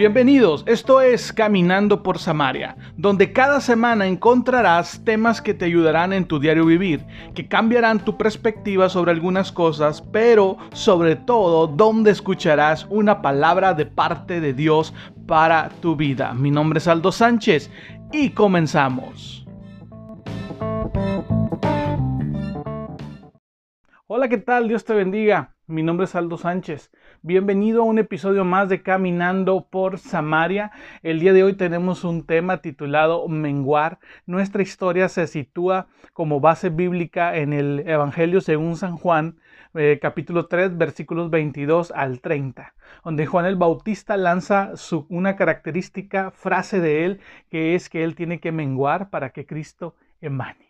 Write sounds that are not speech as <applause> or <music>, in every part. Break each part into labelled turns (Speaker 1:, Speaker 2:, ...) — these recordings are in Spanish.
Speaker 1: Bienvenidos, esto es Caminando por Samaria, donde cada semana encontrarás temas que te ayudarán en tu diario vivir, que cambiarán tu perspectiva sobre algunas cosas, pero sobre todo donde escucharás una palabra de parte de Dios para tu vida. Mi nombre es Aldo Sánchez y comenzamos. Hola, ¿qué tal? Dios te bendiga. Mi nombre es Aldo Sánchez. Bienvenido a un episodio más de Caminando por Samaria. El día de hoy tenemos un tema titulado Menguar. Nuestra historia se sitúa como base bíblica en el Evangelio según San Juan, eh, capítulo 3, versículos 22 al 30, donde Juan el Bautista lanza una característica frase de él, que es que él tiene que menguar para que Cristo emane.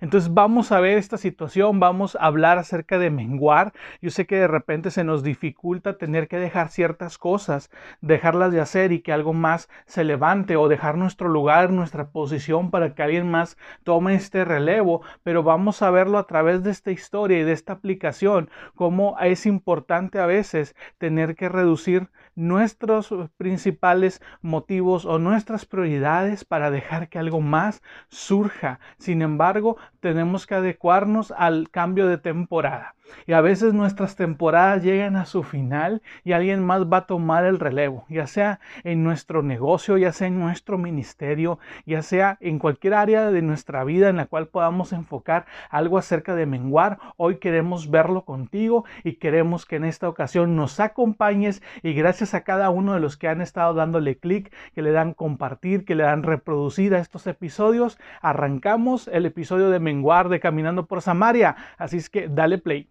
Speaker 1: Entonces vamos a ver esta situación, vamos a hablar acerca de menguar. Yo sé que de repente se nos dificulta tener que dejar ciertas cosas, dejarlas de hacer y que algo más se levante o dejar nuestro lugar, nuestra posición para que alguien más tome este relevo, pero vamos a verlo a través de esta historia y de esta aplicación, cómo es importante a veces tener que reducir nuestros principales motivos o nuestras prioridades para dejar que algo más surja. Sin embargo, tenemos que adecuarnos al cambio de temporada. Y a veces nuestras temporadas llegan a su final y alguien más va a tomar el relevo, ya sea en nuestro negocio, ya sea en nuestro ministerio, ya sea en cualquier área de nuestra vida en la cual podamos enfocar algo acerca de menguar. Hoy queremos verlo contigo y queremos que en esta ocasión nos acompañes y gracias a cada uno de los que han estado dándole clic, que le dan compartir, que le dan reproducir a estos episodios, arrancamos el episodio de menguar de Caminando por Samaria. Así es que dale play.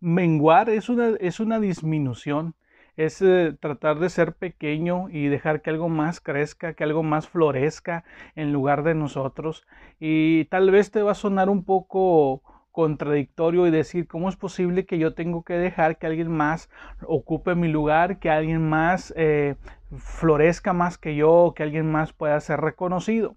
Speaker 1: Menguar es una, es una disminución, es eh, tratar de ser pequeño y dejar que algo más crezca, que algo más florezca en lugar de nosotros. Y tal vez te va a sonar un poco contradictorio y decir, ¿cómo es posible que yo tengo que dejar que alguien más ocupe mi lugar, que alguien más eh, florezca más que yo, que alguien más pueda ser reconocido?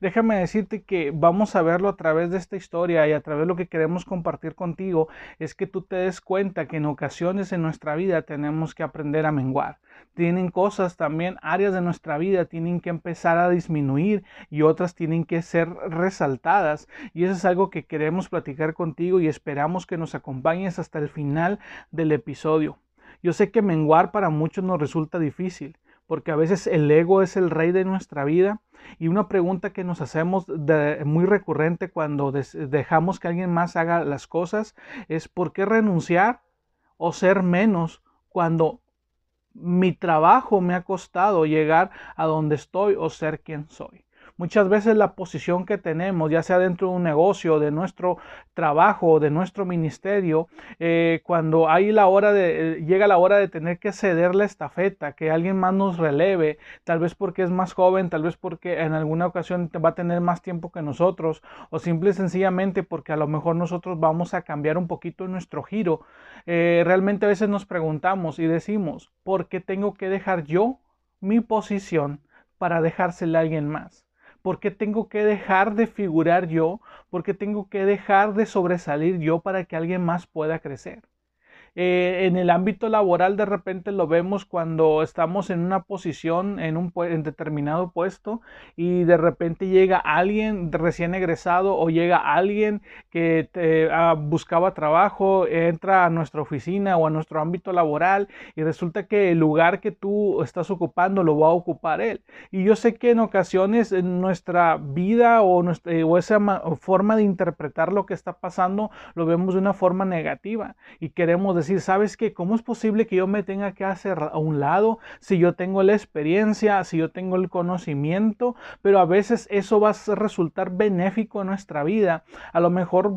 Speaker 1: Déjame decirte que vamos a verlo a través de esta historia y a través de lo que queremos compartir contigo es que tú te des cuenta que en ocasiones en nuestra vida tenemos que aprender a menguar. Tienen cosas también, áreas de nuestra vida tienen que empezar a disminuir y otras tienen que ser resaltadas. Y eso es algo que queremos platicar contigo y esperamos que nos acompañes hasta el final del episodio. Yo sé que menguar para muchos nos resulta difícil porque a veces el ego es el rey de nuestra vida. Y una pregunta que nos hacemos muy recurrente cuando dejamos que alguien más haga las cosas es ¿por qué renunciar o ser menos cuando mi trabajo me ha costado llegar a donde estoy o ser quien soy? Muchas veces la posición que tenemos, ya sea dentro de un negocio, de nuestro trabajo, de nuestro ministerio, eh, cuando hay la hora de, eh, llega la hora de tener que ceder la estafeta, que alguien más nos releve, tal vez porque es más joven, tal vez porque en alguna ocasión va a tener más tiempo que nosotros, o simple y sencillamente porque a lo mejor nosotros vamos a cambiar un poquito nuestro giro. Eh, realmente a veces nos preguntamos y decimos, ¿por qué tengo que dejar yo mi posición para dejársela a alguien más? ¿Por qué tengo que dejar de figurar yo? ¿Por qué tengo que dejar de sobresalir yo para que alguien más pueda crecer? Eh, en el ámbito laboral de repente lo vemos cuando estamos en una posición, en un en determinado puesto y de repente llega alguien recién egresado o llega alguien que ah, buscaba trabajo, entra a nuestra oficina o a nuestro ámbito laboral y resulta que el lugar que tú estás ocupando lo va a ocupar él. Y yo sé que en ocasiones en nuestra vida o, nuestra, o esa forma de interpretar lo que está pasando lo vemos de una forma negativa y queremos decir, ¿sabes qué? ¿Cómo es posible que yo me tenga que hacer a un lado si yo tengo la experiencia, si yo tengo el conocimiento? Pero a veces eso va a resultar benéfico en nuestra vida. A lo mejor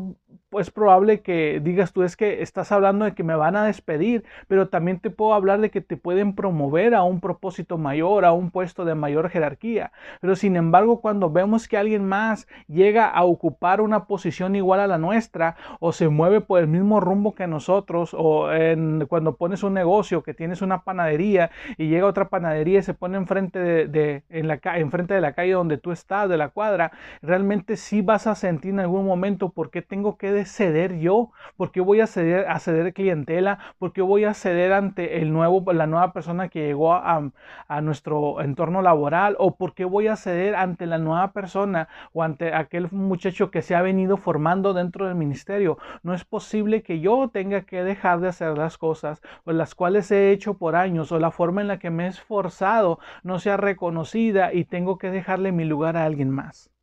Speaker 1: es probable que digas tú es que estás hablando de que me van a despedir, pero también te puedo hablar de que te pueden promover a un propósito mayor, a un puesto de mayor jerarquía. Pero sin embargo, cuando vemos que alguien más llega a ocupar una posición igual a la nuestra o se mueve por el mismo rumbo que nosotros o en, cuando pones un negocio que tienes una panadería y llega otra panadería y se pone enfrente de, en la, de la calle donde tú estás, de la cuadra, realmente sí vas a sentir en algún momento por qué tengo que ceder yo? ¿Por qué voy a ceder, a ceder clientela? ¿Por qué voy a ceder ante el nuevo, la nueva persona que llegó a, a nuestro entorno laboral? ¿O por qué voy a ceder ante la nueva persona o ante aquel muchacho que se ha venido formando dentro del ministerio? No es posible que yo tenga que dejar de hacer las cosas o las cuales he hecho por años o la forma en la que me he esforzado no sea reconocida y tengo que dejarle mi lugar a alguien más.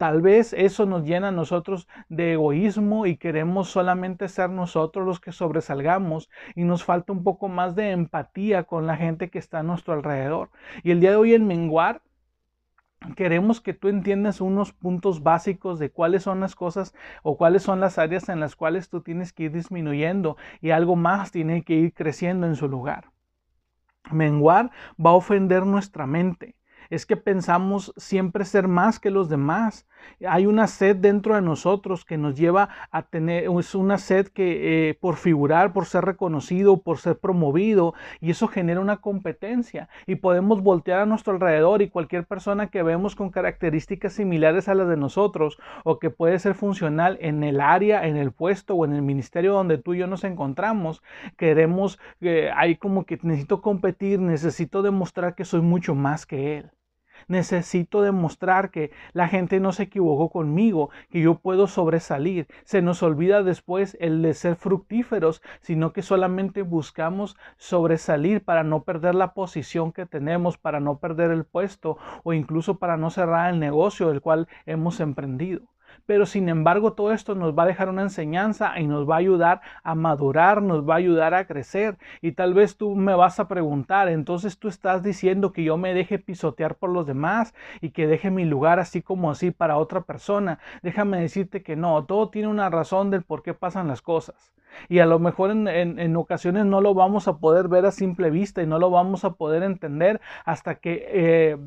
Speaker 1: Tal vez eso nos llena a nosotros de egoísmo y queremos solamente ser nosotros los que sobresalgamos y nos falta un poco más de empatía con la gente que está a nuestro alrededor. Y el día de hoy en Menguar queremos que tú entiendas unos puntos básicos de cuáles son las cosas o cuáles son las áreas en las cuales tú tienes que ir disminuyendo y algo más tiene que ir creciendo en su lugar. Menguar va a ofender nuestra mente es que pensamos siempre ser más que los demás. Hay una sed dentro de nosotros que nos lleva a tener, es una sed que eh, por figurar, por ser reconocido, por ser promovido, y eso genera una competencia. Y podemos voltear a nuestro alrededor y cualquier persona que vemos con características similares a las de nosotros o que puede ser funcional en el área, en el puesto o en el ministerio donde tú y yo nos encontramos, queremos, eh, hay como que necesito competir, necesito demostrar que soy mucho más que él. Necesito demostrar que la gente no se equivocó conmigo, que yo puedo sobresalir. Se nos olvida después el de ser fructíferos, sino que solamente buscamos sobresalir para no perder la posición que tenemos, para no perder el puesto o incluso para no cerrar el negocio del cual hemos emprendido. Pero sin embargo todo esto nos va a dejar una enseñanza y nos va a ayudar a madurar, nos va a ayudar a crecer. Y tal vez tú me vas a preguntar, entonces tú estás diciendo que yo me deje pisotear por los demás y que deje mi lugar así como así para otra persona. Déjame decirte que no, todo tiene una razón del por qué pasan las cosas. Y a lo mejor en, ocasiones no lo vamos a poder ver a simple vista y no lo vamos a poder entender hasta que eh,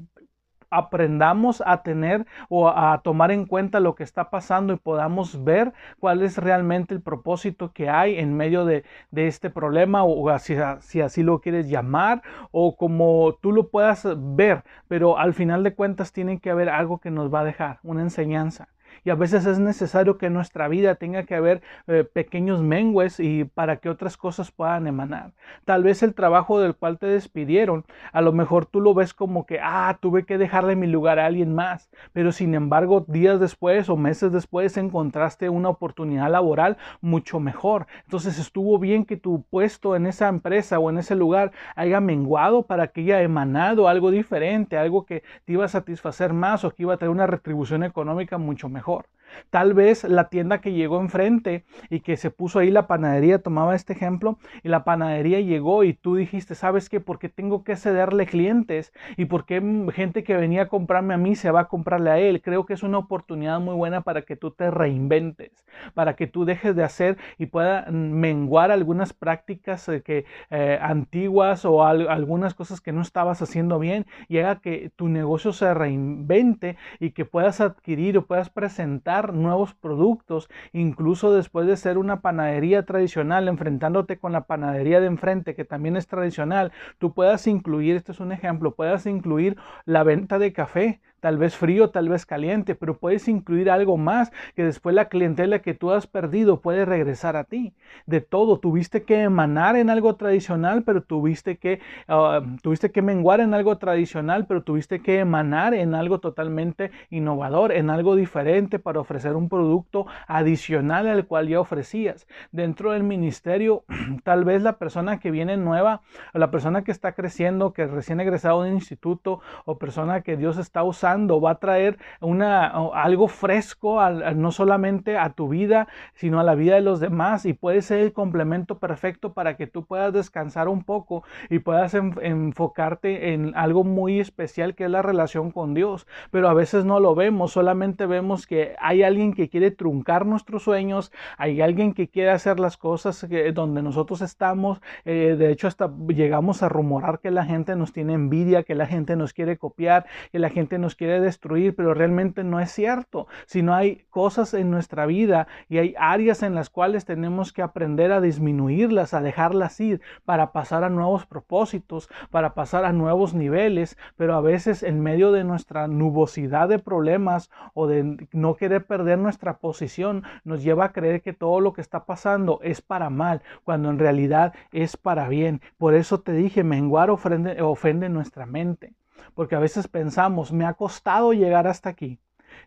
Speaker 1: aprendamos a tener o a tomar en cuenta lo que está pasando y podamos ver cuál es realmente el propósito que hay en medio de, este problema o si, si así lo quieres llamar o como tú lo puedas ver, pero al final de cuentas tiene que haber algo que nos va a dejar, una enseñanza y a veces es necesario que nuestra vida tenga que haber eh, pequeños mengues y para que otras cosas puedan emanar. Tal vez el trabajo del cual te despidieron, a lo mejor tú lo ves como que, ah, tuve que dejarle mi lugar a alguien más, pero sin embargo días después o meses después encontraste una oportunidad laboral mucho mejor. Entonces estuvo bien que tu puesto en esa empresa o en ese lugar haya menguado para que haya emanado algo diferente, algo que te iba a satisfacer más o que iba a tener una retribución económica mucho mejor mejor. Tal vez la tienda que llegó enfrente y que se puso ahí la panadería, tomaba este ejemplo, y la panadería llegó y tú dijiste, ¿sabes qué? Porque tengo que cederle clientes y porque gente que venía a comprarme a mí se va a comprarle a él. Creo que es una oportunidad muy buena para que tú te reinventes, para que tú dejes de hacer y pueda menguar algunas prácticas eh, que, eh, antiguas o algunas cosas que no estabas haciendo bien y haga que tu negocio se reinvente y que puedas adquirir o puedas presentar nuevos productos, incluso después de ser una panadería tradicional, enfrentándote con la panadería de enfrente, que también es tradicional, tú puedas incluir, este es un ejemplo, puedas incluir la venta de café, tal vez frío, tal vez caliente, pero puedes incluir algo más que después la clientela que tú has perdido puede regresar a ti. De todo, tuviste que emanar en algo tradicional, pero tuviste que, ah, tuviste que menguar en algo tradicional, pero tuviste que emanar en algo totalmente innovador, en algo diferente para ofrecer un producto adicional al cual ya ofrecías. Dentro del ministerio, <clears throat> tal vez la persona que viene nueva, o la persona que está creciendo, que recién egresado de un instituto, o persona que Dios está usando, va a traer una, algo fresco no solamente a tu vida, sino a la vida de los demás y puede ser el complemento perfecto para que tú puedas descansar un poco y puedas enfocarte en algo muy especial que es la relación con Dios. Pero a veces no lo vemos, solamente vemos que hay alguien que quiere truncar nuestros sueños, hay alguien que quiere hacer las cosas donde nosotros estamos. Eh, de hecho, hasta llegamos a rumorar que la gente nos tiene envidia, que la gente nos quiere copiar, que la gente nos quiere quiere destruir, pero realmente no es cierto, sino hay cosas en nuestra vida y hay áreas en las cuales tenemos que aprender a disminuirlas, a dejarlas ir para pasar a nuevos propósitos, para pasar a nuevos niveles, pero a veces en medio de nuestra nubosidad de problemas o de no querer perder nuestra posición, nos lleva a creer que todo lo que está pasando es para mal, cuando en realidad es para bien. Por eso te dije, menguar ofende, ofende nuestra mente, porque a veces pensamos, me ha costado llegar hasta aquí.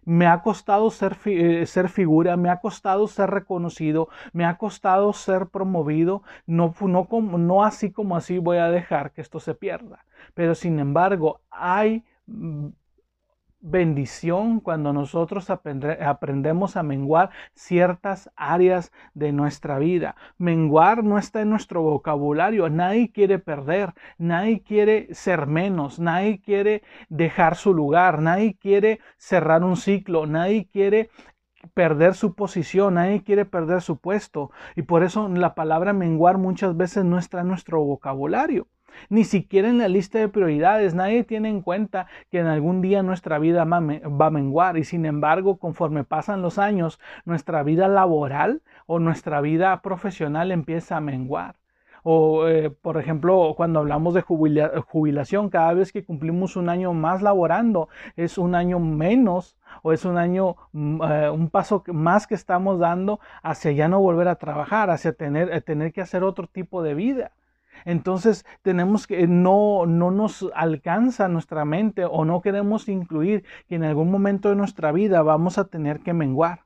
Speaker 1: Me ha costado ser, eh, ser, figura, me ha costado ser reconocido, me ha costado ser promovido. No, no, no así como así voy a dejar que esto se pierda. Pero sin embargo, hay mm, bendición cuando nosotros aprendemos a menguar ciertas áreas de nuestra vida. Menguar no está en nuestro vocabulario. Nadie quiere perder, nadie quiere ser menos, nadie quiere dejar su lugar, nadie quiere cerrar un ciclo, nadie quiere perder su posición, nadie quiere perder su puesto. Y por eso la palabra menguar muchas veces no está en nuestro vocabulario ni siquiera en la lista de prioridades. Nadie tiene en cuenta que en algún día nuestra vida va a menguar y sin embargo, conforme pasan los años, nuestra vida laboral o nuestra vida profesional empieza a menguar. O, eh, por ejemplo, cuando hablamos de jubilación, cada vez que cumplimos un año más laborando, es un año menos o es un año, mm, eh, un paso más que estamos dando hacia ya no volver a trabajar, hacia tener, eh, tener que hacer otro tipo de vida. Entonces tenemos que no, no nos alcanza nuestra mente o no queremos incluir que en algún momento de nuestra vida vamos a tener que menguar.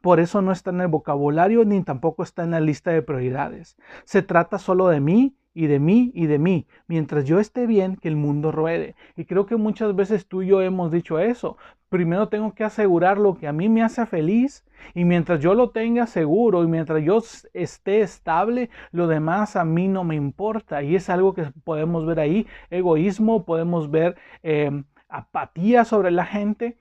Speaker 1: Por eso no está en el vocabulario ni tampoco está en la lista de prioridades. Se trata solo de mí y de mí y de mí, mientras yo esté bien, que el mundo ruede. Y creo que muchas veces tú y yo hemos dicho eso. Primero tengo que asegurar lo que a mí me hace feliz y mientras yo lo tenga seguro y mientras yo esté estable, lo demás a mí no me importa. Y es algo que podemos ver ahí, egoísmo, podemos ver eh, apatía sobre la gente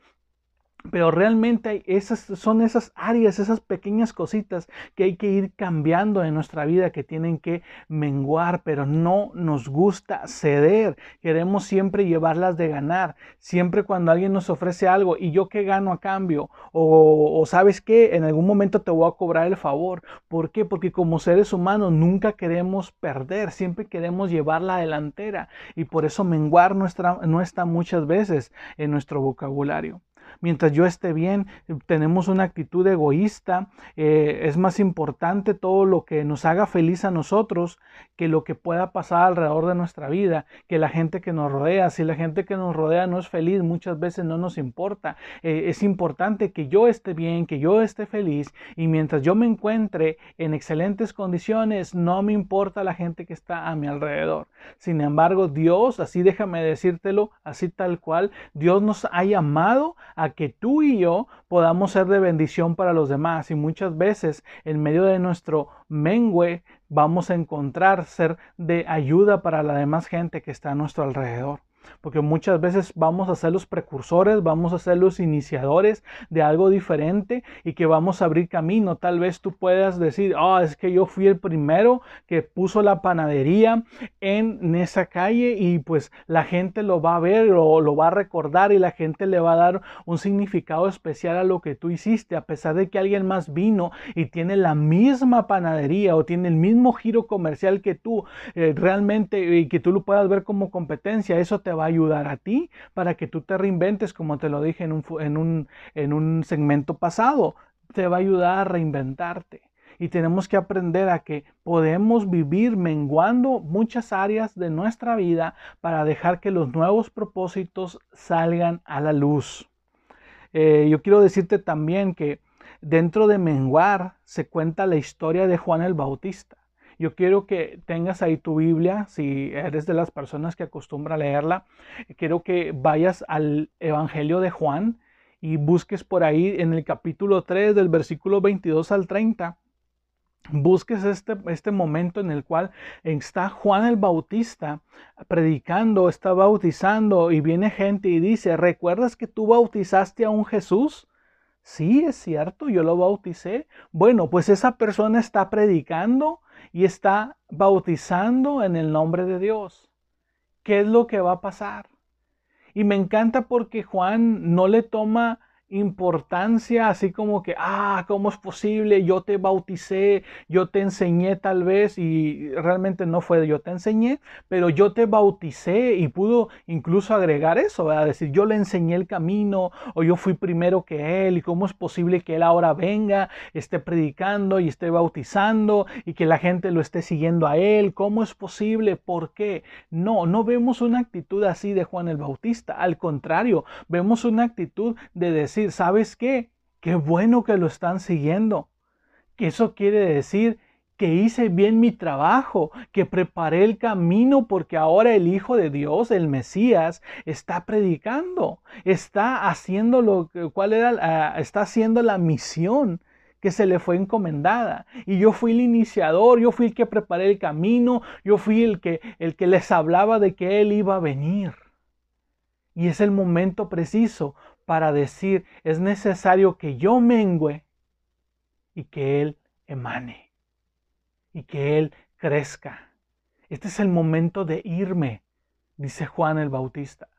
Speaker 1: pero realmente son esas áreas, esas pequeñas cositas que hay que ir cambiando en nuestra vida, que tienen que menguar, pero no nos gusta ceder. Queremos siempre llevarlas de ganar. Siempre cuando alguien nos ofrece algo y yo qué gano a cambio, o, sabes que en algún momento te voy a cobrar el favor. ¿Por qué? Porque como seres humanos nunca queremos perder, siempre queremos llevar la delantera y por eso menguar nuestra, no está muchas veces en nuestro vocabulario mientras yo esté bien, tenemos una actitud egoísta, eh, es más importante todo lo que nos haga feliz a nosotros que lo que pueda pasar alrededor de nuestra vida, que la gente que nos rodea, si la gente que nos rodea no es feliz, muchas veces no nos importa. Eh, es importante que yo esté bien, que yo esté feliz y mientras yo me encuentre en excelentes condiciones, no me importa la gente que está a mi alrededor. Sin embargo, Dios, así déjame decírtelo, así tal cual, Dios nos ha llamado a que tú y yo podamos ser de bendición para los demás. Y muchas veces en medio de nuestro mengue vamos a encontrar ser de ayuda para la demás gente que está a nuestro alrededor porque muchas veces vamos a ser los precursores, vamos a ser los iniciadores de algo diferente y que vamos a abrir camino. Tal vez tú puedas decir, oh, es que yo fui el primero que puso la panadería en esa calle y pues la gente lo va a ver o lo va a recordar y la gente le va a dar un significado especial a lo que tú hiciste, a pesar de que alguien más vino y tiene la misma panadería o tiene el mismo giro comercial que tú, eh, realmente y que tú lo puedas ver como competencia, eso te va a ayudar a ti para que tú te reinventes, como te lo dije en un, en un, en un segmento pasado. Te va a ayudar a reinventarte. Y tenemos que aprender a que podemos vivir menguando muchas áreas de nuestra vida para dejar que los nuevos propósitos salgan a la luz. Eh, yo quiero decirte también que dentro de menguar se cuenta la historia de Juan el Bautista. Yo quiero que tengas ahí tu Biblia, si eres de las personas que acostumbra leerla. Quiero que vayas al Evangelio de Juan y busques por ahí en el capítulo 3 del versículo 22 al 30. Busques este, este momento en el cual está Juan el Bautista predicando, está bautizando y viene gente y dice, ¿recuerdas que tú bautizaste a un Jesús? Sí, es cierto, yo lo bauticé. Bueno, pues esa persona está predicando y está bautizando en el nombre de Dios. ¿Qué es lo que va a pasar? Y me encanta porque Juan no le toma importancia, así como que, ah, ¿cómo es posible? Yo te bauticé, yo te enseñé tal vez, y realmente no fue yo te enseñé, pero yo te bauticé y pudo incluso agregar eso, a decir, yo le enseñé el camino, o yo fui primero que él, y cómo es posible que él ahora venga, esté predicando y esté bautizando, y que la gente lo esté siguiendo a él, ¿cómo es posible? ¿Por qué? No, no vemos una actitud así de Juan el Bautista, al contrario, vemos una actitud de decir, ¿sabes qué? Qué bueno que lo están siguiendo. Que eso quiere decir que hice bien mi trabajo, que preparé el camino porque ahora el Hijo de Dios, el Mesías, está predicando, está haciendo lo cuál era, ah, está haciendo la misión que se le fue encomendada. Y yo fui el iniciador, yo fui el que preparé el camino, yo fui el que, el que les hablaba de que Él iba a venir. Y es el momento preciso para decir, es necesario que yo mengüe y que Él emane y que Él crezca. Este es el momento de irme, dice Juan el Bautista.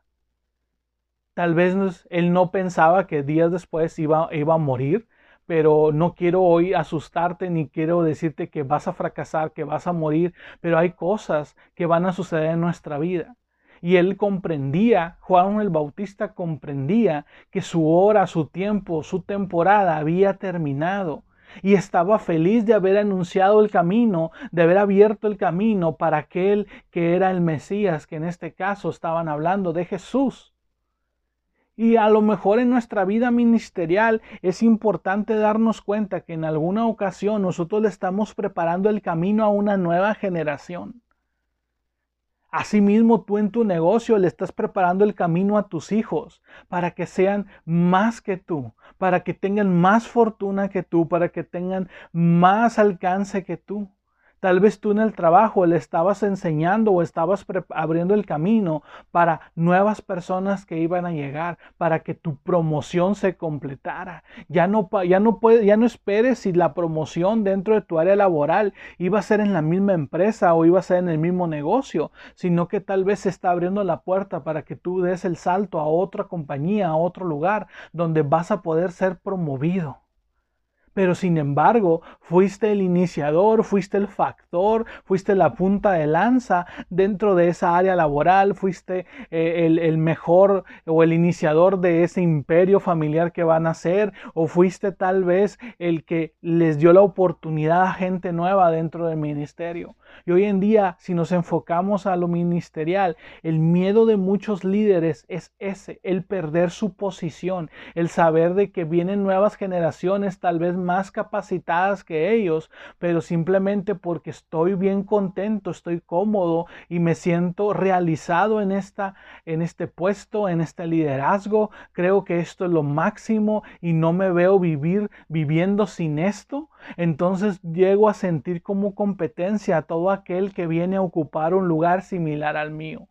Speaker 1: Tal vez él no pensaba que días después iba, iba a morir, pero no quiero hoy asustarte ni quiero decirte que vas a fracasar, que vas a morir, pero hay cosas que van a suceder en nuestra vida. Y él comprendía, Juan el Bautista comprendía que su hora, su tiempo, su temporada había terminado. Y estaba feliz de haber anunciado el camino, de haber abierto el camino para aquel que era el Mesías, que en este caso estaban hablando de Jesús. Y a lo mejor en nuestra vida ministerial es importante darnos cuenta que en alguna ocasión nosotros le estamos preparando el camino a una nueva generación. Asimismo, tú en tu negocio le estás preparando el camino a tus hijos para que sean más que tú, para que tengan más fortuna que tú, para que tengan más alcance que tú. Tal vez tú en el trabajo le estabas enseñando o estabas abriendo el camino para nuevas personas que iban a llegar, para que tu promoción se completara. Ya no, ya no, ya no esperes si la promoción dentro de tu área laboral iba a ser en la misma empresa o iba a ser en el mismo negocio, sino que tal vez se está abriendo la puerta para que tú des el salto a otra compañía, a otro lugar donde vas a poder ser promovido. Pero sin embargo, fuiste el iniciador, fuiste el factor, fuiste la punta de lanza dentro de esa área laboral, fuiste eh, el, mejor o el iniciador de ese imperio familiar que van a ser, o fuiste tal vez el que les dio la oportunidad a gente nueva dentro del ministerio. Y hoy en día, si nos enfocamos a lo ministerial, el miedo de muchos líderes es ese, el perder su posición, el saber de que vienen nuevas generaciones tal vez más capacitadas que ellos, pero simplemente porque estoy bien contento, estoy cómodo y me siento realizado en esta en este puesto, en este liderazgo, creo que esto es lo máximo y no me veo vivir viviendo sin esto, entonces llego a sentir como competencia a todo aquel que viene a ocupar un lugar similar al mío.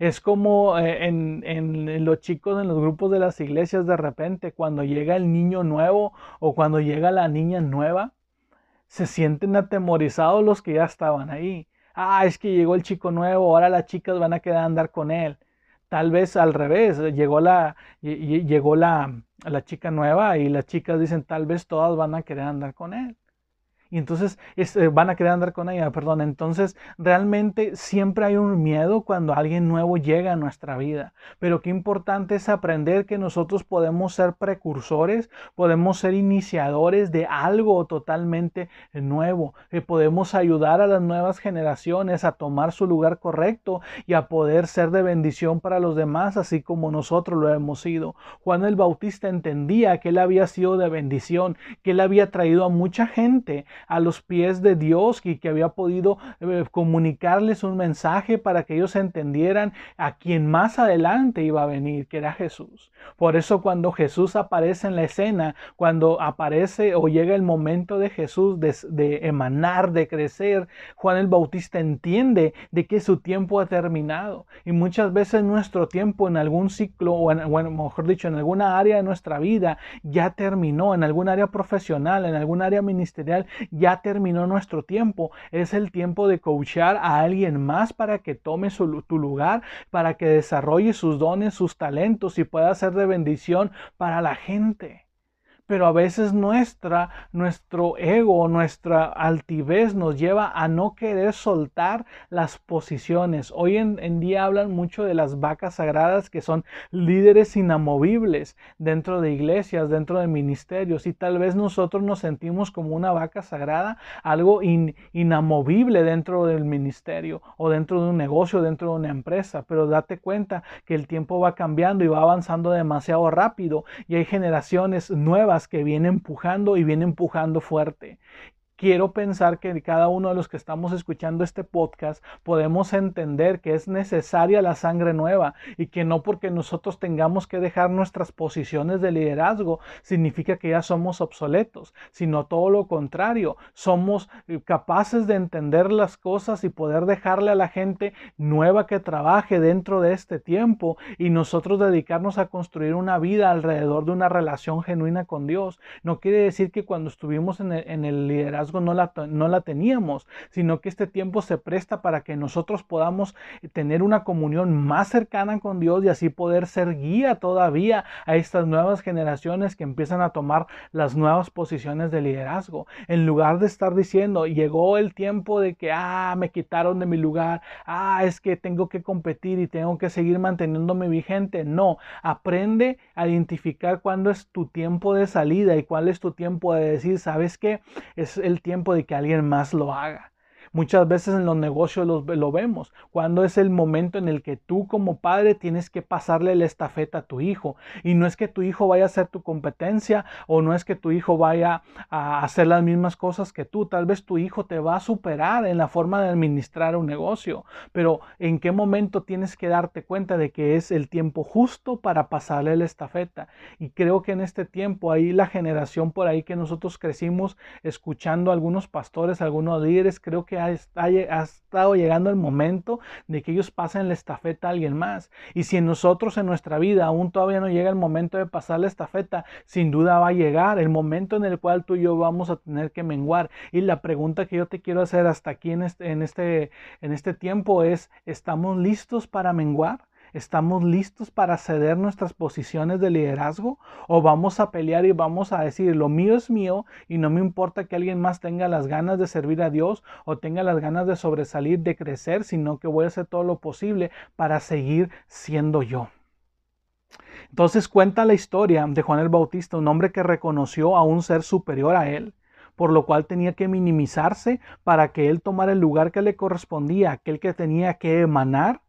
Speaker 1: Es como eh, en, en, los chicos en los grupos de las iglesias de repente, cuando llega el niño nuevo o cuando llega la niña nueva, se sienten atemorizados los que ya estaban ahí. Ah, es que llegó el chico nuevo, ahora las chicas van a quedar a andar con él. Tal vez al revés, llegó la, llegó la, la chica nueva y las chicas dicen tal vez todas van a querer andar con él y entonces este, van a querer andar con ella, perdón. Entonces, realmente siempre hay un miedo cuando alguien nuevo llega a nuestra vida. Pero qué importante es aprender que nosotros podemos ser precursores, podemos ser iniciadores de algo totalmente nuevo, que podemos ayudar a las nuevas generaciones a tomar su lugar correcto y a poder ser de bendición para los demás, así como nosotros lo hemos sido. Juan el Bautista entendía que él había sido de bendición, que él había traído a mucha gente a los pies de Dios y que había podido eh, comunicarles un mensaje para que ellos entendieran a quien más adelante iba a venir, que era Jesús. Por eso cuando Jesús aparece en la escena, cuando aparece o llega el momento de Jesús de, emanar, de crecer, Juan el Bautista entiende de que su tiempo ha terminado. Y muchas veces nuestro tiempo en algún ciclo, o, mejor dicho, en alguna área de nuestra vida ya terminó, en algún área profesional, en algún área ministerial, ya terminó nuestro tiempo. Es el tiempo de coachar a alguien más para que tome tu lugar, para que desarrolle sus dones, sus talentos y pueda ser de bendición para la gente pero a veces nuestra, nuestro ego, nuestra altivez nos lleva a no querer soltar las posiciones. Hoy en, día hablan mucho de las vacas sagradas que son líderes inamovibles dentro de iglesias, dentro de ministerios y tal vez nosotros nos sentimos como una vaca sagrada, algo inamovible dentro del ministerio o dentro de un negocio, dentro de una empresa, pero date cuenta que el tiempo va cambiando y va avanzando demasiado rápido y hay generaciones nuevas que viene empujando y viene empujando fuerte quiero pensar que cada uno de los que estamos escuchando este podcast podemos entender que es necesaria la sangre nueva y que no porque nosotros tengamos que dejar nuestras posiciones de liderazgo significa que ya somos obsoletos, sino todo lo contrario, somos eh, capaces de entender las cosas y poder dejarle a la gente nueva que trabaje dentro de este tiempo y nosotros dedicarnos a construir una vida alrededor de una relación genuina con Dios. No quiere decir que cuando estuvimos en el, en el liderazgo no la, no la teníamos, sino que este tiempo se presta para que nosotros podamos tener una comunión más cercana con Dios y así poder ser guía todavía a estas nuevas generaciones que empiezan a tomar las nuevas posiciones de liderazgo. En lugar de estar diciendo, llegó el tiempo de que, ah, me quitaron de mi lugar, ah, es que tengo que competir y tengo que seguir manteniéndome vigente. No, aprende a identificar cuándo es tu tiempo de salida y cuál es tu tiempo de decir, ¿sabes qué? Es el tiempo de que alguien más lo haga. Muchas veces en los negocios lo, lo, vemos, cuando es el momento en el que tú como padre tienes que pasarle la estafeta a tu hijo. Y no es que tu hijo vaya a ser tu competencia o no es que tu hijo vaya a hacer las mismas cosas que tú. Tal vez tu hijo te va a superar en la forma de administrar un negocio, pero en qué momento tienes que darte cuenta de que es el tiempo justo para pasarle la estafeta. Y creo que en este tiempo ahí la generación por ahí que nosotros crecimos escuchando a algunos pastores, algunos líderes, creo que ha, estado llegando el momento de que ellos pasen la estafeta a alguien más. Y si en nosotros en nuestra vida aún todavía no llega el momento de pasar la estafeta, sin duda va a llegar el momento en el cual tú y yo vamos a tener que menguar. Y la pregunta que yo te quiero hacer hasta aquí en este, en este, en este tiempo es, ¿estamos listos para menguar? ¿Estamos listos para ceder nuestras posiciones de liderazgo? ¿O vamos a pelear y vamos a decir, lo mío es mío y no me importa que alguien más tenga las ganas de servir a Dios o tenga las ganas de sobresalir, de crecer, sino que voy a hacer todo lo posible para seguir siendo yo? Entonces cuenta la historia de Juan el Bautista, un hombre que reconoció a un ser superior a él por lo cual tenía que minimizarse para que él tomara el lugar que le correspondía, aquel que tenía que emanar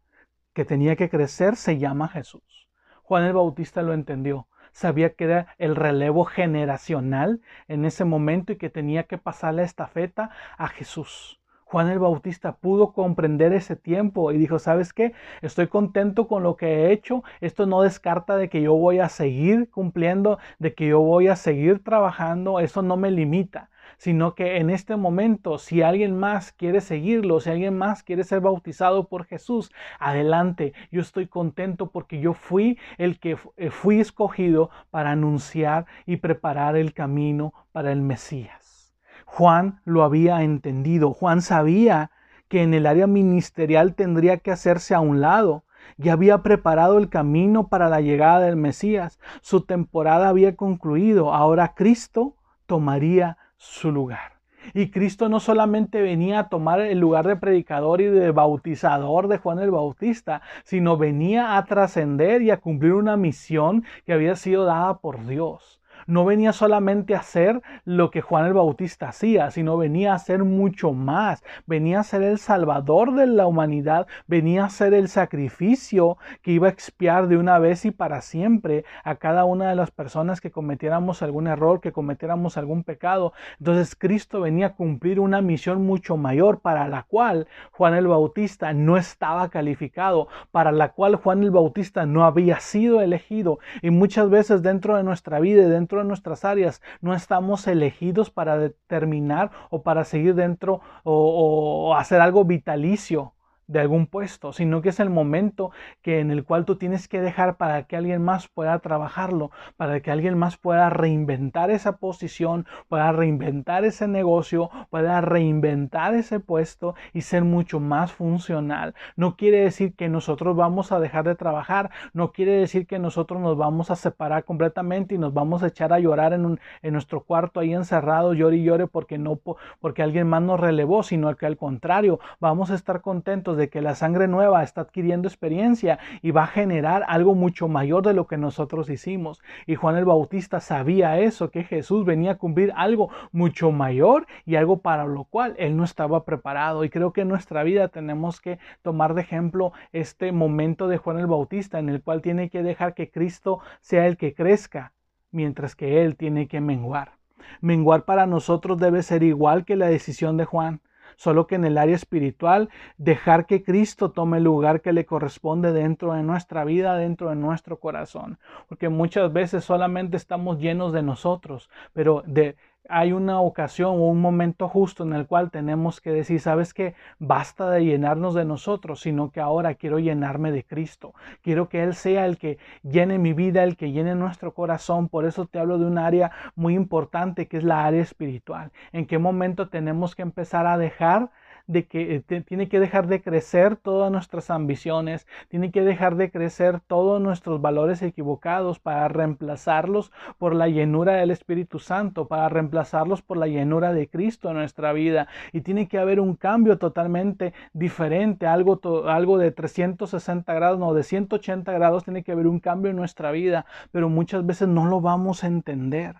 Speaker 1: que tenía que crecer se llama Jesús. Juan el Bautista lo entendió. Sabía que era el relevo generacional en ese momento y que tenía que pasar la estafeta a Jesús. Juan el Bautista pudo comprender ese tiempo y dijo, ¿sabes qué? Estoy contento con lo que he hecho. Esto no descarta de que yo voy a seguir cumpliendo, de que yo voy a seguir trabajando. Eso no me limita sino que en este momento, si alguien más quiere seguirlo, si alguien más quiere ser bautizado por Jesús, adelante. Yo estoy contento porque yo fui el que eh, fui escogido para anunciar y preparar el camino para el Mesías. Juan lo había entendido. Juan sabía que en el área ministerial tendría que hacerse a un lado. Ya había preparado el camino para la llegada del Mesías. Su temporada había concluido. Ahora Cristo tomaría su lugar. Y Cristo no solamente venía a tomar el lugar de predicador y de bautizador de Juan el Bautista, sino venía a trascender y a cumplir una misión que había sido dada por Dios no venía solamente a hacer lo que Juan el Bautista hacía, sino venía a hacer mucho más. Venía a ser el salvador de la humanidad, venía a ser el sacrificio que iba a expiar de una vez y para siempre a cada una de las personas que cometiéramos algún error, que cometiéramos algún pecado. Entonces Cristo venía a cumplir una misión mucho mayor para la cual Juan el Bautista no estaba calificado, para la cual Juan el Bautista no había sido elegido. Y muchas veces dentro de nuestra vida y dentro de nuestras áreas. No estamos elegidos para determinar o para seguir dentro o, hacer algo vitalicio de algún puesto, sino que es el momento que en el cual tú tienes que dejar para que alguien más pueda trabajarlo, para que alguien más pueda reinventar esa posición, pueda reinventar ese negocio, pueda reinventar ese puesto y ser mucho más funcional. No quiere decir que nosotros vamos a dejar de trabajar, no quiere decir que nosotros nos vamos a separar completamente y nos vamos a echar a llorar en, en nuestro cuarto ahí encerrado, llore y llore porque no porque alguien más nos relevó, sino que al contrario, vamos a estar contentos de que la sangre nueva está adquiriendo experiencia y va a generar algo mucho mayor de lo que nosotros hicimos. Y Juan el Bautista sabía eso, que Jesús venía a cumplir algo mucho mayor y algo para lo cual él no estaba preparado. Y creo que en nuestra vida tenemos que tomar de ejemplo este momento de Juan el Bautista en el cual tiene que dejar que Cristo sea el que crezca, mientras que él tiene que menguar. Menguar para nosotros debe ser igual que la decisión de Juan solo que en el área espiritual dejar que Cristo tome el lugar que le corresponde dentro de nuestra vida, dentro de nuestro corazón, porque muchas veces solamente estamos llenos de nosotros, pero de hay una ocasión o un momento justo en el cual tenemos que decir, sabes que basta de llenarnos de nosotros, sino que ahora quiero llenarme de Cristo. Quiero que Él sea el que llene mi vida, el que llene nuestro corazón. Por eso te hablo de un área muy importante que es la área espiritual. ¿En qué momento tenemos que empezar a dejar de que eh, tiene que dejar de crecer todas nuestras ambiciones, tiene que dejar de crecer todos nuestros valores equivocados para reemplazarlos por la llenura del Espíritu Santo, para reemplazarlos por la llenura de Cristo en nuestra vida. Y tiene que haber un cambio totalmente diferente, algo, algo de 360 grados, no, de 180 grados, tiene que haber un cambio en nuestra vida, pero muchas veces no lo vamos a entender.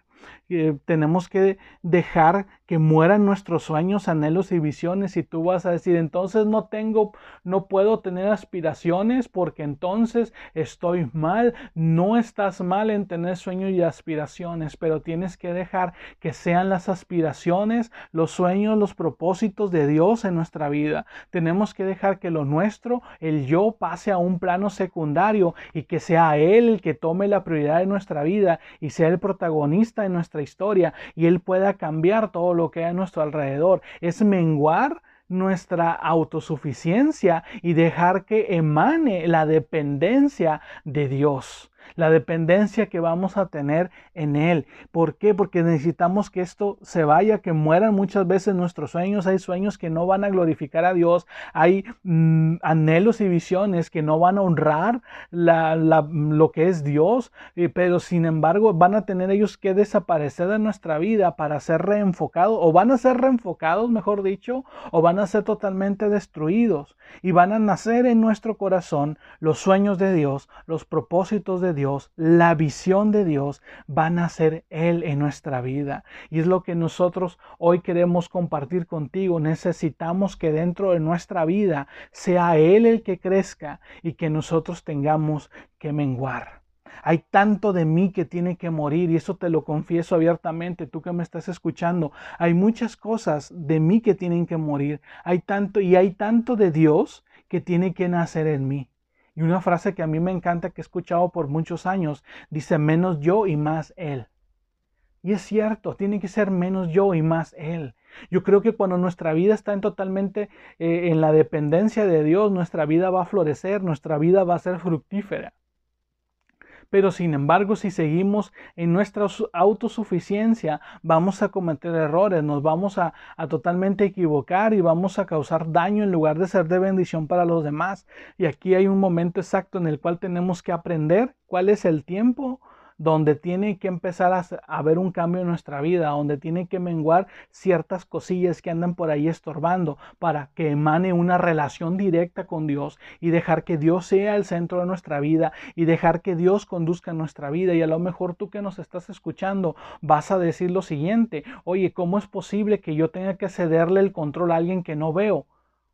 Speaker 1: Eh, tenemos que dejar que mueran nuestros sueños, anhelos y visiones y tú vas a decir, entonces no tengo, no puedo tener aspiraciones porque entonces estoy mal. No estás mal en tener sueños y aspiraciones, pero tienes que dejar que sean las aspiraciones, los sueños, los propósitos de Dios en nuestra vida. Tenemos que dejar que lo nuestro, el yo, pase a un plano secundario y que sea Él el que tome la prioridad de nuestra vida y sea el protagonista en nuestra historia y Él pueda cambiar todo lo que hay a nuestro alrededor, es menguar nuestra autosuficiencia y dejar que emane la dependencia de Dios la dependencia que vamos a tener en Él. ¿Por qué? Porque necesitamos que esto se vaya, que mueran muchas veces nuestros sueños. Hay sueños que no van a glorificar a Dios, hay mm, anhelos y visiones que no van a honrar lo que es Dios, eh, pero sin embargo van a tener ellos que desaparecer de nuestra vida para ser reenfocados, o van a ser reenfocados, mejor dicho, o van a ser totalmente destruidos y van a nacer en nuestro corazón los sueños de Dios, los propósitos de Dios, la visión de Dios van a ser Él en nuestra vida. Y es lo que nosotros hoy queremos compartir contigo. Necesitamos que dentro de nuestra vida sea Él el que crezca y que nosotros tengamos que menguar. Hay tanto de mí que tiene que morir y eso te lo confieso abiertamente, tú que me estás escuchando. Hay muchas cosas de mí que tienen que morir. Hay tanto y hay tanto de Dios que tiene que nacer en mí. Y una frase que a mí me encanta, que he escuchado por muchos años, dice menos yo y más Él. Y es cierto, tiene que ser menos yo y más Él. Yo creo que cuando nuestra vida está en totalmente eh, en la dependencia de Dios, nuestra vida va a florecer, nuestra vida va a ser fructífera. Pero sin embargo, si seguimos en nuestra autosuficiencia, vamos a cometer errores, nos vamos a, totalmente equivocar y vamos a causar daño en lugar de ser de bendición para los demás. Y aquí hay un momento exacto en el cual tenemos que aprender cuál es el tiempo donde tiene que empezar a haber un cambio en nuestra vida, donde tiene que menguar ciertas cosillas que andan por ahí estorbando para que emane una relación directa con Dios y dejar que Dios sea el centro de nuestra vida y dejar que Dios conduzca nuestra vida. Y a lo mejor tú que nos estás escuchando vas a decir lo siguiente, oye, ¿cómo es posible que yo tenga que cederle el control a alguien que no veo?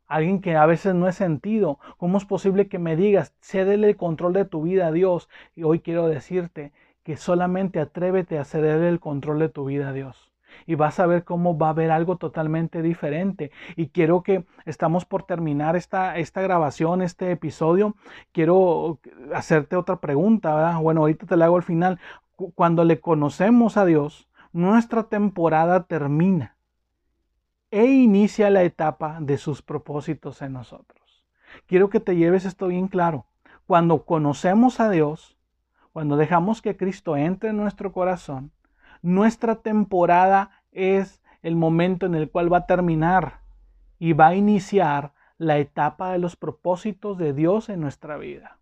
Speaker 1: alguien que a veces no he sentido. ¿Cómo es posible que me digas, cédele el control de tu vida a Dios? Y hoy quiero decirte que solamente atrévete a ceder el control de tu vida a Dios. Y vas a ver cómo va a haber algo totalmente diferente. Y quiero que estamos por terminar esta, esta grabación, este episodio. Quiero hacerte otra pregunta. Bueno, ahorita te la hago al final. Cuando le conocemos a Dios, nuestra temporada termina e inicia la etapa de sus propósitos en nosotros. quiero que te lleves esto bien claro. Cuando conocemos a Dios, cuando dejamos que Cristo entre en nuestro corazón, nuestra temporada es el momento en el cual va a terminar y va a iniciar la etapa de los propósitos de Dios en nuestra vida.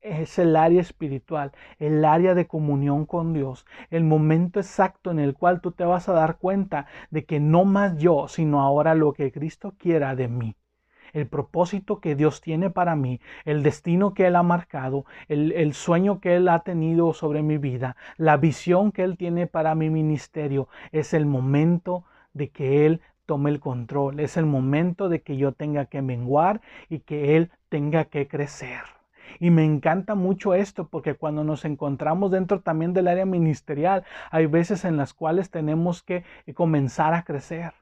Speaker 1: Es el área espiritual, el área de comunión con Dios, el momento exacto en el cual tú te vas a dar cuenta de que no más yo, sino ahora lo que Cristo quiera de mí el propósito que Dios tiene para mí, el destino que Él ha marcado, el, el, sueño que Él ha tenido sobre mi vida, la visión que Él tiene para mi ministerio, es el momento de que Él tome el control, es el momento de que yo tenga que menguar y que Él tenga que crecer. Y me encanta mucho esto porque cuando nos encontramos dentro también del área ministerial, hay veces en las cuales tenemos que comenzar a crecer.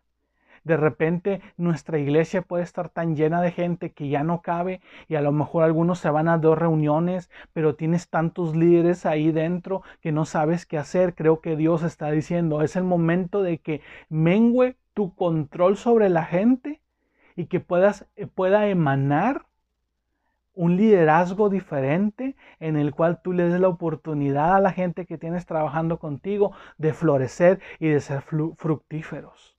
Speaker 1: De repente nuestra iglesia puede estar tan llena de gente que ya no cabe y a lo mejor algunos se van a dos reuniones, pero tienes tantos líderes ahí dentro que no sabes qué hacer. Creo que Dios está diciendo, es el momento de que mengue tu control sobre la gente y que puedas, eh, pueda emanar un liderazgo diferente en el cual tú le des la oportunidad a la gente que tienes trabajando contigo de florecer y de ser fructíferos.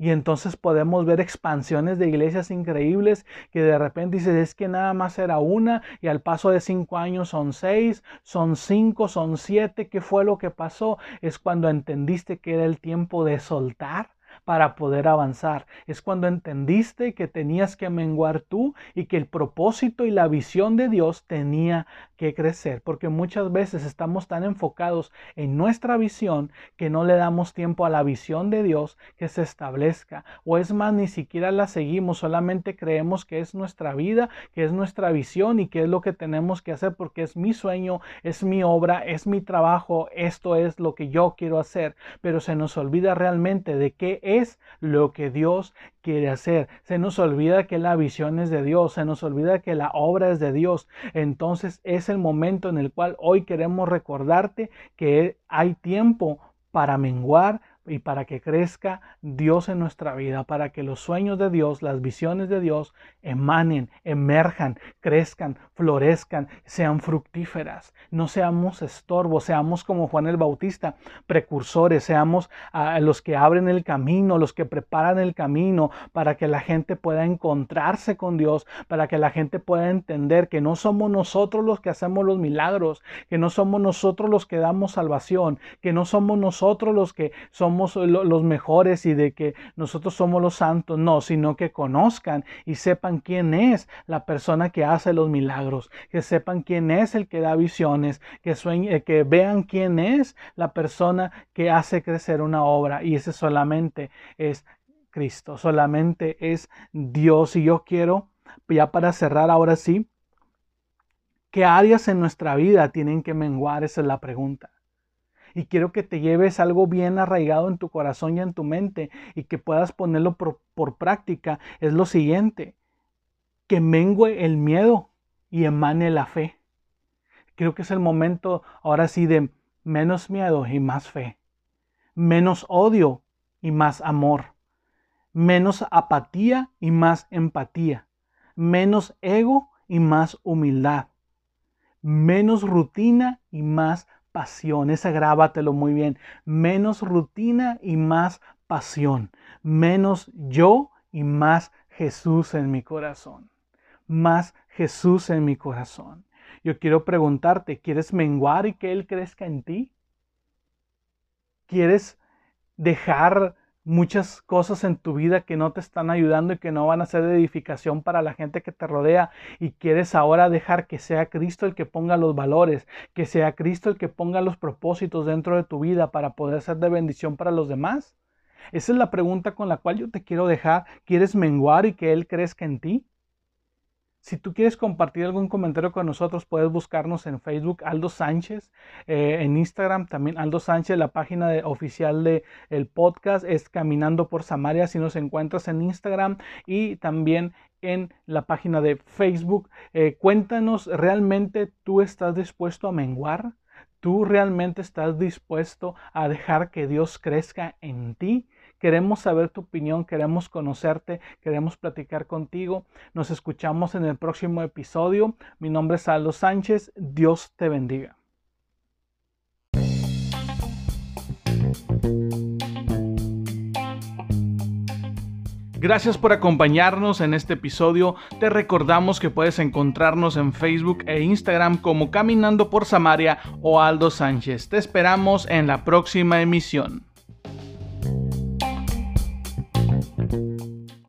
Speaker 1: Y entonces podemos ver expansiones de iglesias increíbles que de repente dices, es que nada más era una y al paso de cinco años son seis, son cinco, son siete. ¿Qué fue lo que pasó? Es cuando entendiste que era el tiempo de soltar para poder avanzar. Es cuando entendiste que tenías que menguar tú y que el propósito y la visión de Dios tenía que crecer, porque muchas veces estamos tan enfocados en nuestra visión que no le damos tiempo a la visión de Dios que se establezca, o es más, ni siquiera la seguimos, solamente creemos que es nuestra vida, que es nuestra visión y que es lo que tenemos que hacer porque es mi sueño, es mi obra, es mi trabajo, esto es lo que yo quiero hacer, pero se nos olvida realmente de qué es lo que Dios quiere hacer. Se nos olvida que la visión es de Dios, se nos olvida que la obra es de Dios. Entonces es el momento en el cual hoy queremos recordarte que hay tiempo para menguar, y para que crezca Dios en nuestra vida, para que los sueños de Dios, las visiones de Dios emanen, emerjan, crezcan, florezcan, sean fructíferas. No seamos estorbos, seamos como Juan el Bautista, precursores, seamos ah, los que abren el camino, los que preparan el camino para que la gente pueda encontrarse con Dios, para que la gente pueda entender que no somos nosotros los que hacemos los milagros, que no somos nosotros los que damos salvación, que no somos nosotros los que somos los mejores y de que nosotros somos los santos, no, sino que conozcan y sepan quién es la persona que hace los milagros, que sepan quién es el que da visiones, que, sueñe, que vean quién es la persona que hace crecer una obra. Y ese solamente es Cristo, solamente es Dios. Y yo quiero, ya para cerrar ahora sí, ¿qué áreas en nuestra vida tienen que menguar? Esa es la pregunta y quiero que te lleves algo bien arraigado en tu corazón y en tu mente y que puedas ponerlo por, práctica, es lo siguiente, que mengue el miedo y emane la fe. Creo que es el momento ahora sí de menos miedo y más fe, menos odio y más amor, menos apatía y más empatía, menos ego y más humildad, menos rutina y más pasión. Ese grábatelo muy bien. Menos rutina y más pasión. Menos yo y más Jesús en mi corazón. Más Jesús en mi corazón. Yo quiero preguntarte, ¿quieres menguar y que Él crezca en ti? ¿Quieres dejar muchas cosas en tu vida que no te están ayudando y que no van a ser de edificación para la gente que te rodea y quieres ahora dejar que sea Cristo el que ponga los valores, que sea Cristo el que ponga los propósitos dentro de tu vida para poder ser de bendición para los demás? Esa es la pregunta con la cual yo te quiero dejar. ¿Quieres menguar y que Él crezca en ti? Si tú quieres compartir algún comentario con nosotros, puedes buscarnos en Facebook Aldo Sánchez, eh, en Instagram también Aldo Sánchez, la página oficial del el podcast es Caminando por Samaria, si nos encuentras en Instagram y también en la página de Facebook. Eh, cuéntanos, ¿realmente tú estás dispuesto a menguar? ¿Tú realmente estás dispuesto a dejar que Dios crezca en ti? Queremos saber tu opinión, queremos conocerte, queremos platicar contigo. Nos escuchamos en el próximo episodio. Mi nombre es Aldo Sánchez. Dios te bendiga. Gracias por acompañarnos en este episodio. Te recordamos que puedes encontrarnos en Facebook e Instagram como Caminando por Samaria o Aldo Sánchez. Te esperamos en la próxima emisión.